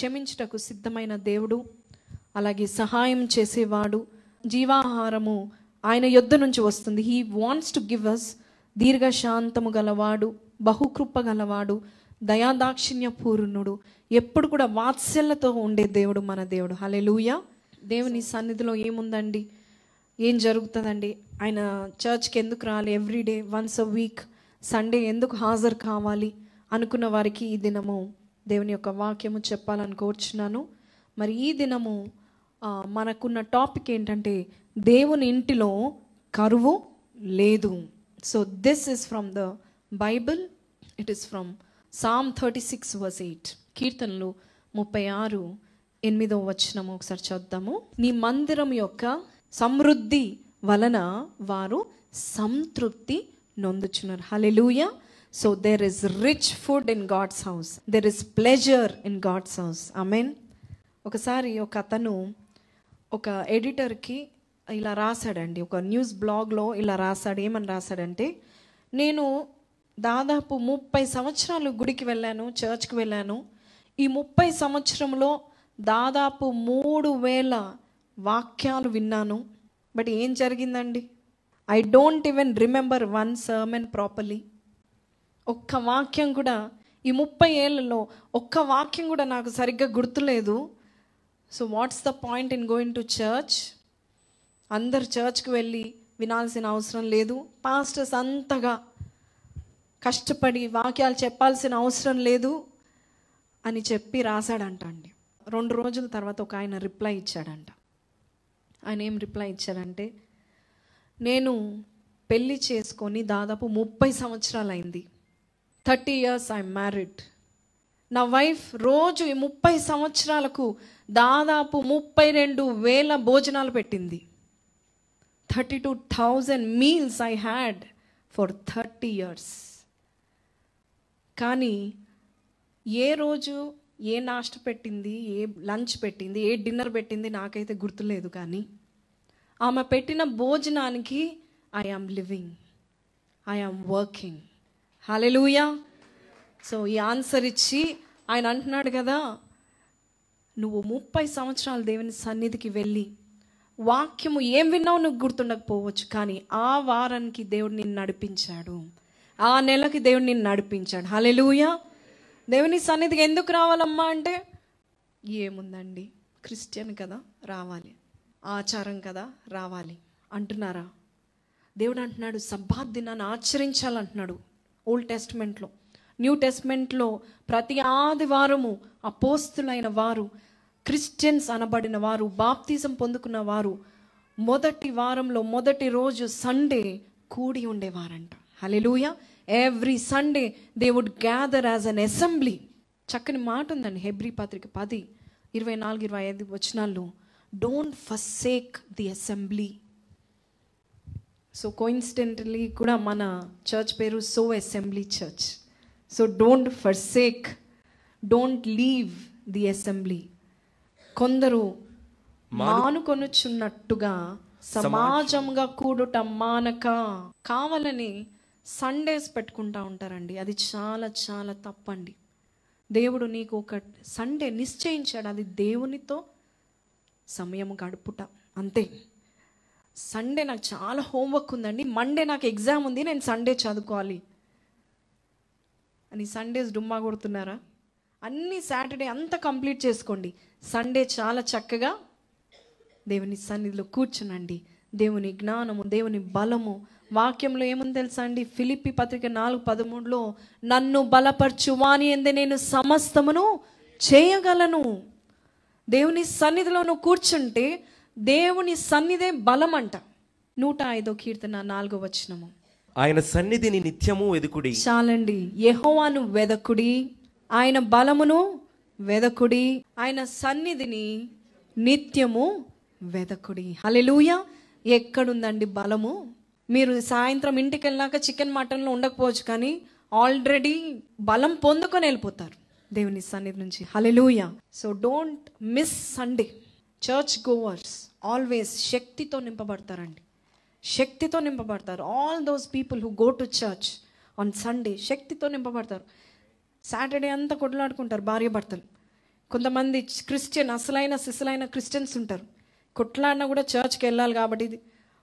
క్షమించుటకు సిద్ధమైన దేవుడు అలాగే సహాయం చేసేవాడు. జీవాహారము ఆయన యొద్ద నుంచి వస్తుంది. He wants to give us దీర్ఘశాంతము గలవాడు బహుకృప గలవాడు దయాదాక్షిణ్య పూర్ణుడు ఎప్పుడు కూడా వాత్సల్యతో ఉండే దేవుడు మన దేవుడు. హలెలూయ దేవుని సన్నిధిలో ఏముందండి? ఏం జరుగుతుందండి? ఆయన చర్చ్కి ఎందుకు రాలి? Everyday once a week Sunday ఎందుకు హాజరు కావాలి? అనుకున్న వారికి ఈ దినము దేవుని యొక్క వాక్యము చెప్పాలని కోరుచున్నాను. మరి ఈ దినము మనకున్న టాపిక్ ఏంటంటే దేవుని ఇంటిలో కరువు లేదు. So this is from the Bible it is from Psalm thirty six verse eight కీర్తనలు ముప్పై ఆరు ఎనిమిదో వచనము ఒకసారి చూద్దాము నీ మందిరం యొక్క సమృద్ధి వలన వారు సంతృప్తి నొందుచున్నారు. Hallelujah so there is rich food in God's house there is pleasure in God's house I mean ఒకసారి ఒక అతను ఒక ఎడిటర్కి ఇలా రాశాడండి. ఒక న్యూస్ బ్లాగ్లో ఇలా రాశాడు. ఏమని రాశాడంటే నేను దాదాపు ముప్పై సంవత్సరాలు గుడికి వెళ్ళాను చర్చ్కి వెళ్ళాను. ఈ ముప్పై సంవత్సరంలో దాదాపు మూడు వేల వాక్యాలు విన్నాను. బట్ ఏం జరిగిందండి? I don't even remember one sermon properly ఒక్క వాక్యం కూడా ఈ ముప్పై ఏళ్ళలో ఒక్క వాక్యం కూడా నాకు సరిగ్గా గుర్తులేదు. So what's the point in going to church అందరు చర్చ్కి వెళ్ళి వినాల్సిన అవసరం లేదు. పాస్టర్స్ అంతగా కష్టపడి వాక్యాలు చెప్పాల్సిన అవసరం లేదు అని చెప్పి రాశాడంట అండి. రెండు రోజుల తర్వాత ఒక ఆయన రిప్లై ఇచ్చాడంట. ఆయన ఏం రిప్లై ఇచ్చాడంటే నేను పెళ్ళి చేసుకొని దాదాపు ముప్పై సంవత్సరాలు అయింది థర్టీ ఇయర్స్ ఐఎమ్ మ్యారీడ్. నా వైఫ్ రోజు ఈ ముప్పై సంవత్సరాలకు దాదాపు ముప్పై రెండు వేల భోజనాలు పెట్టింది. Thirty two thousand meals I had for thirty years. కానీ ఏ రోజు ఏ నాష్ట పెట్టింది ఏ లంచ్ పెట్టింది ఏ డిన్నర్ పెట్టింది నాకైతే గుర్తులేదు కానీ ఆమె పెట్టిన భోజనానికి I am living I am working. Hallelujah so ఈ ఆన్సర్ ఇచ్చి ఆయన అంటున్నాడు కదా నువ్వు ముప్పై సంవత్సరాలు దేవుని సన్నిధికి వెళ్ళి వాక్యము ఏం విన్నావు నువ్వు గుర్తుండకపోవచ్చు కానీ ఆ వారానికి దేవుడు నిన్ను నడిపించాడు. ఆ నెలకి దేవుడు నిన్ను నడిపించాడు. హలెలుయా దేవుని సన్నిధికి ఎందుకు రావాలమ్మా అంటే ఏముందండి? క్రిస్టియన్ కదా రావాలి. ఆచారం కదా రావాలి. అంటున్నారా? దేవుడు అంటున్నాడు సబ్బాద్ దినాన్ని ఆచరించాలంటున్నాడు. ఓల్డ్ టెస్ట్మెంట్లో న్యూ టెస్ట్మెంట్లో ప్రతి ఆదివారము అపోస్తులైన వారు క్రిస్టియన్స్ అనబడిన వారు బాప్తిజం పొందుకున్న వారు మొదటి వారంలో మొదటి రోజు సండే కూడి ఉండేవారంట. Hallelujah every Sunday they would gather as an assembly చక్కని మాట ఉందండి హెబ్రి పత్రిక పది ఇరవై నాలుగు ఇరవై ఐదు వచనాల్లో. Don't forsake the assembly so coincidentally కూడా మన చర్చ్ పేరు so assembly church so don't forsake don't leave the assembly కొందరు మానుకొనుచున్నట్టుగా సమాజంగా కూడుట మానక కావాలని సండేస్ పెట్టుకుంటా ఉంటారండి. అది చాలా చాలా తప్పండి. దేవుడు నీకు ఒక సండే నిశ్చయించాడు. అది దేవునితో సమయం గడుపుట. అంతే. సండే నాకు చాలా హోంవర్క్ ఉందండి. మండే నాకు ఎగ్జామ్ ఉంది నేను సండే చదువుకోవాలి. అని సండేస్ డుమ్మా కొడుతున్నారా? అన్ని సాటర్డే అంతా కంప్లీట్ చేసుకోండి. సండే చాలా చక్కగా దేవుని సన్నిధిలో కూర్చునండి. దేవుని జ్ఞానము దేవుని బలము. వాక్యంలో ఏముంది తెలుసా అండి? ఫిలిప్పి పత్రిక నాలుగు పదమూడులో నన్ను బలపరచు వాని ఎందే నేను సమస్తమును చేయగలను. దేవుని సన్నిధిలో నువ్వు కూర్చుంటే దేవుని సన్నిధే బలం అంట నూట ఐదో కీర్తన నాలుగో వచనము. ఆయన సన్నిధిని నిత్యము వెదుకుడి. చాలండి. యెహోవాను వెదకుడి. ఆయన బలమును వెదకుడి. ఆయన సన్నిధిని నిత్యము వెదకుడి. హల్లెలూయా. ఎక్కడుందండి బలము? మీరు సాయంత్రం ఇంటికి వెళ్ళాక చికెన్ మటన్లో ఉండకపోవచ్చు కానీ ఆల్రెడీ బలం పొందుకొని వెళ్ళిపోతారు దేవుని సన్నిధి నుంచి. Hallelujah. So don't miss Sunday. Church goers always శక్తితో నింపబడతారండి. శక్తితో నింపబడతారు. All those people who go to church on Sunday శక్తితో నింపబడతారు. సాటర్డే అంతా కొట్లాడుకుంటారు భార్య భర్తలు. కొంతమంది క్రిస్టియన్ అసలైన సిసలైన క్రిస్టియన్స్ ఉంటారు. కొట్లాడినా కూడా చర్చ్కి వెళ్ళాలి కాబట్టి ఇది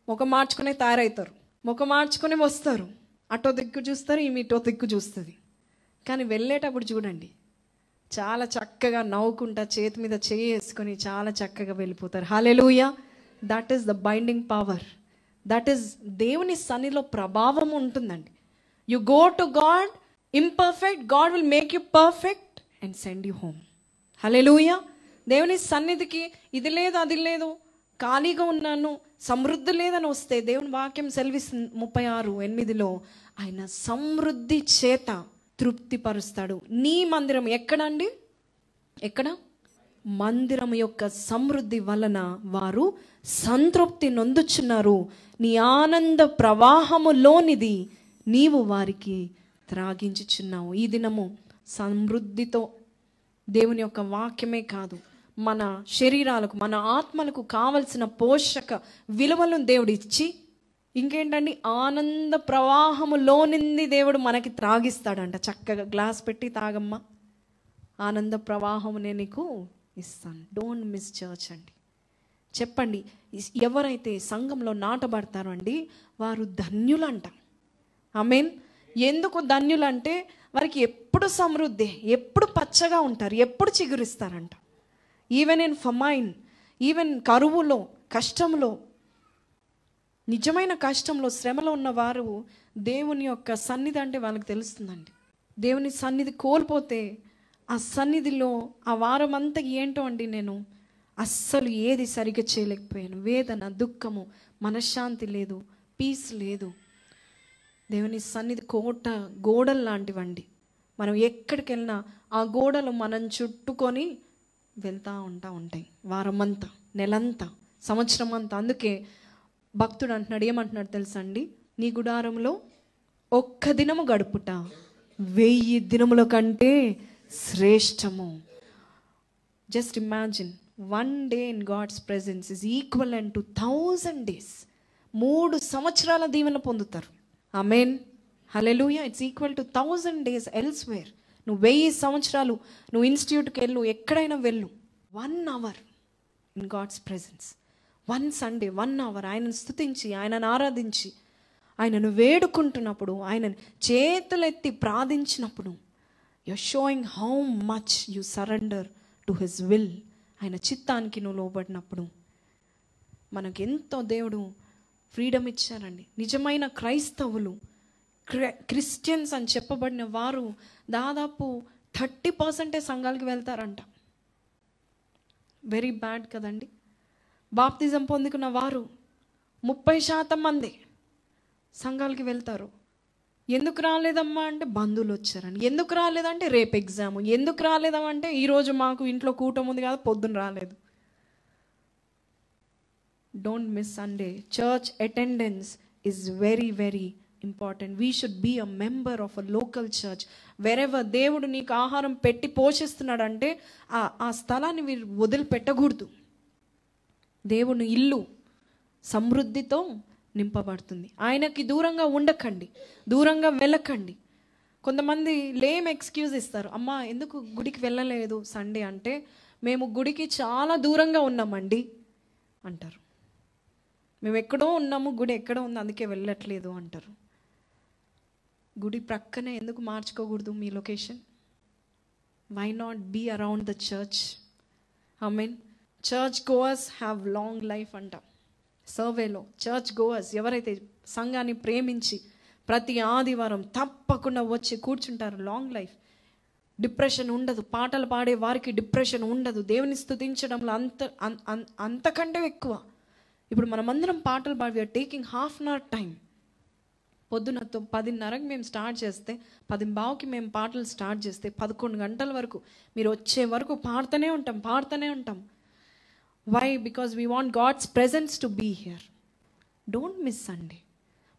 ముఖం మార్చుకునే తయారవుతారు ముఖం మార్చుకుని వస్తారు. అటో దిక్కు చూస్తారు ఈమె ఇటో దిక్కు చూస్తుంది. కానీ వెళ్ళేటప్పుడు చూడండి చాలా చక్కగా నవ్వుకుంటా చేతి మీద చేయి వేసుకొని చాలా చక్కగా వెళ్ళిపోతారు. Hallelujah that is the binding power that is దేవుని సన్నిలో ప్రభావం ఉంటుందండి. You go to God imperfect God will make you perfect and send you home hallelujah దేవుని సన్నిధికి ఇది లేదు అది లేదు ఖాళీగా ఉన్నాను సమృద్ధి లేదని వస్తే దేవుని వాక్యం సెలవిస్తుంది ముప్పై ఆరు ఎనిమిదిలో ఆయన సమృద్ధి చేత తృప్తిపరుస్తాడు. నీ మందిరం ఎక్కడండి ఎక్కడ? మందిరం యొక్క సమృద్ధి వలన వారు సంతృప్తి నొందుచున్నారు. నీ ఆనంద ప్రవాహములోనిది నీవు వారికి త్రాగించుచున్నావు. ఈ దినము సమృద్ధితో దేవుని యొక్క వాక్యమే కాదు. మన శరీరాలకు మన ఆత్మలకు కావలసిన పోషక విలువలను దేవుడిచ్చి ఇంకేంటండి? ఆనంద ప్రవాహములోనింది దేవుడు మనకి త్రాగిస్తాడంట. చక్కగా గ్లాస్ పెట్టి తాగమ్మా. ఆనంద ప్రవాహము నేను నీకు ఇస్తాను. డోంట్ మిస్ చర్చ్ అండి. చెప్పండి ఎవరైతే సంఘంలో నాటబడతారో అండి వారు ధన్యులంట. ఐ మీన్ ఎందుకు ధన్యులంటే వారికి ఎప్పుడు సమృద్ధి ఎప్పుడు పచ్చగా ఉంటారు ఎప్పుడు చిగురిస్తారంట. ఈవెన్ ఇన్ ఫమైన్ ఈవెన్ కరువులో కష్టంలో నిజమైన కష్టంలో శ్రమలో ఉన్న వారు దేవుని యొక్క సన్నిధి అంటే వాళ్ళకి తెలుస్తుందండి. దేవుని సన్నిధి కోల్పోతే ఆ సన్నిధిలో ఆ వారం అంతా ఏంటో అండి నేను అస్సలు ఏది సరిగ్గా చేయలేకపోయాను. వేదన దుఃఖము మనశ్శాంతి లేదు పీస్ లేదు. దేవుని సన్నిధి కోట గోడలు లాంటివండి. మనం ఎక్కడికి వెళ్ళినా ఆ గోడలు మనం చుట్టుకొని వెళ్తూ ఉంటా ఉంటాయి. వారమంతా నెలంతా సంవత్సరం అంతా అందుకే భక్తుడు అంటున్నాడు ఏమంటున్నాడు తెలుసా అండి నీ గుడారంలో ఒక్క దినము గడుపుట వెయ్యి దినముల కంటే శ్రేష్టము. Just imagine one day in God's presence is equal and to thousand days మూడు సంవత్సరాల దీవెన పొందుతారు. I mean hallelujah it's equal to thousand days elsewhere నువ్వు వెయ్యి సంవత్సరాలు నువ్వు ఇన్స్టిట్యూట్కి వెళ్ళు ఎక్కడైనా వెళ్ళు. One hour in God's presence one Sunday one hour ఆయనను స్తుతించి ఆయనను ఆరాధించి ఆయనను వేడుకుంటున్నప్పుడు ఆయనను చేతులెత్తి ప్రార్థించినప్పుడు you showing how much you surrender to his will ఆయన చిత్తానికి నువ్వు లోబడినప్పుడు మనకు ఎంతో దేవుడు ఫ్రీడమ్ ఇచ్చారండి. నిజమైన క్రైస్తవులు క్రిస్టియన్స్ అని చెప్పబడిన వారు దాదాపు థర్టీ పర్సెంటే సంఘాలకి వెళ్తారంట. వెరీ బ్యాడ్ కదండి. బాప్తిజం పొందుకున్న వారు ముప్పై శాతం మంది సంఘాలకి వెళ్తారు. ఎందుకు రాలేదమ్మా అంటే బంధువులు వచ్చారని. ఎందుకు రాలేదంటే రేపు ఎగ్జామ్. ఎందుకు రాలేదమంటే ఈరోజు మాకు ఇంట్లో కూటం ఉంది కదా పొద్దున రాలేదు. Don't miss Sunday church attendance is very very important we should be a member of a local church wherever దేవుడు నీకు ఆహారం పెట్టి పోషిస్తున్నాడంటే ఆ ఆ స్థలాన్ని మీరు వదిలిపెట్టకూడదు. దేవుని ఇల్లు సమృద్ధితో నింపబడుతుంది. ఆయనకి దూరంగా ఉండకండి దూరంగా వెళ్ళకండి. కొంతమంది లేమ్ ఎక్స్క్యూజ్ ఇస్తారు. అమ్మా ఎందుకు గుడికి వెళ్ళలేదు సండే అంటే? మేము గుడికి చాలా దూరంగా ఉన్నామండి అంటారు. మేము ఎక్కడో ఉన్నాము గుడి ఎక్కడో ఉంది అందుకే వెళ్ళట్లేదు అంటారు. గుడి ప్రక్కనే ఎందుకు మార్చుకోకూడదు మీ location why not be around the church I mean church goers have long life అంట. సర్వేలో చర్చ్ గోవర్స్ ఎవరైతే సంఘాన్ని ప్రేమించి ప్రతి ఆదివారం తప్పకుండా వచ్చి కూర్చుంటారు లాంగ్ లైఫ్ డిప్రెషన్ ఉండదు. పాటలు పాడే వారికి డిప్రెషన్ ఉండదు. దేవుని స్థుతించడంలో అంత అన్- అంతకంటే ఎక్కువ. ఇప్పుడు మనమందరం పాటలు పాడి we're taking half an hour time పొద్దున పదిన్నరకు మేము స్టార్ట్ చేస్తే పది బావుకి మేము పాటలు స్టార్ట్ చేస్తే పదకొండు గంటల వరకు మీరు వచ్చే వరకు పాడుతూనే ఉంటాం పాడుతూనే ఉంటాం. Why because we want God's presence to be here don't miss అండి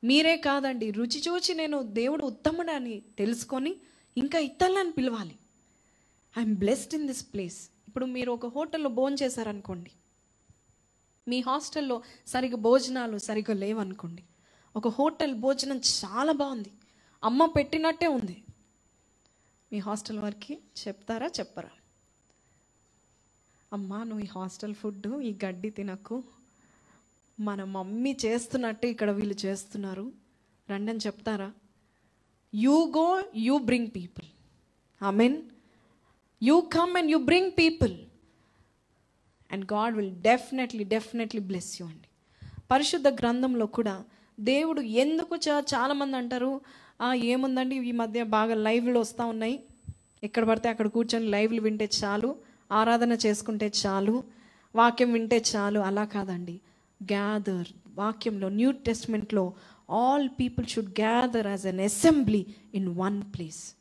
మీరే కాదండి రుచి చూచి నేను దేవుడు ఉత్తముడని తెలుసుకొని ఇంకా ఇతరులను పిలవాలి. I'm blessed in this place ఇప్పుడు మీరు ఒక హోటల్లో భోజనం చేశారనుకోండి. మీ హాస్టల్లో సరిగ్గా భోజనాలు సరిగ్గా లేవనుకోండి. ఒక హోటల్ భోజనం చాలా బాగుంది. అమ్మ పెట్టినట్టే ఉంది. మీ హాస్టల్ వారికి చెప్తారా చెప్పరా? అమ్మా నువ్వు ఈ హాస్టల్ ఫుడ్ ఈ గడ్డి తినకు. మన మమ్మీ చేస్తున్నట్టు ఇక్కడ వీళ్ళు చేస్తున్నారు. రండి అని చెప్తారా? You go you bring people I mean you come and you bring people and God will definitely definitely bless you అండి. పరిశుద్ధ గ్రంథంలో కూడా దేవుడు ఎందుకు చా చాలామంది అంటారు ఏముందండి? ఈ మధ్య బాగా లైవ్లు వస్తూ ఉన్నాయి. ఎక్కడ పడితే అక్కడ కూర్చొని లైవ్లు వింటే చాలు. ఆరాధన చేసుకుంటే చాలు వాక్యం వింటే చాలు అలా కాదండి. గ్యాదర్ వాక్యంలో new టెస్ట్మెంట్లో all people should gather as an assembly in one place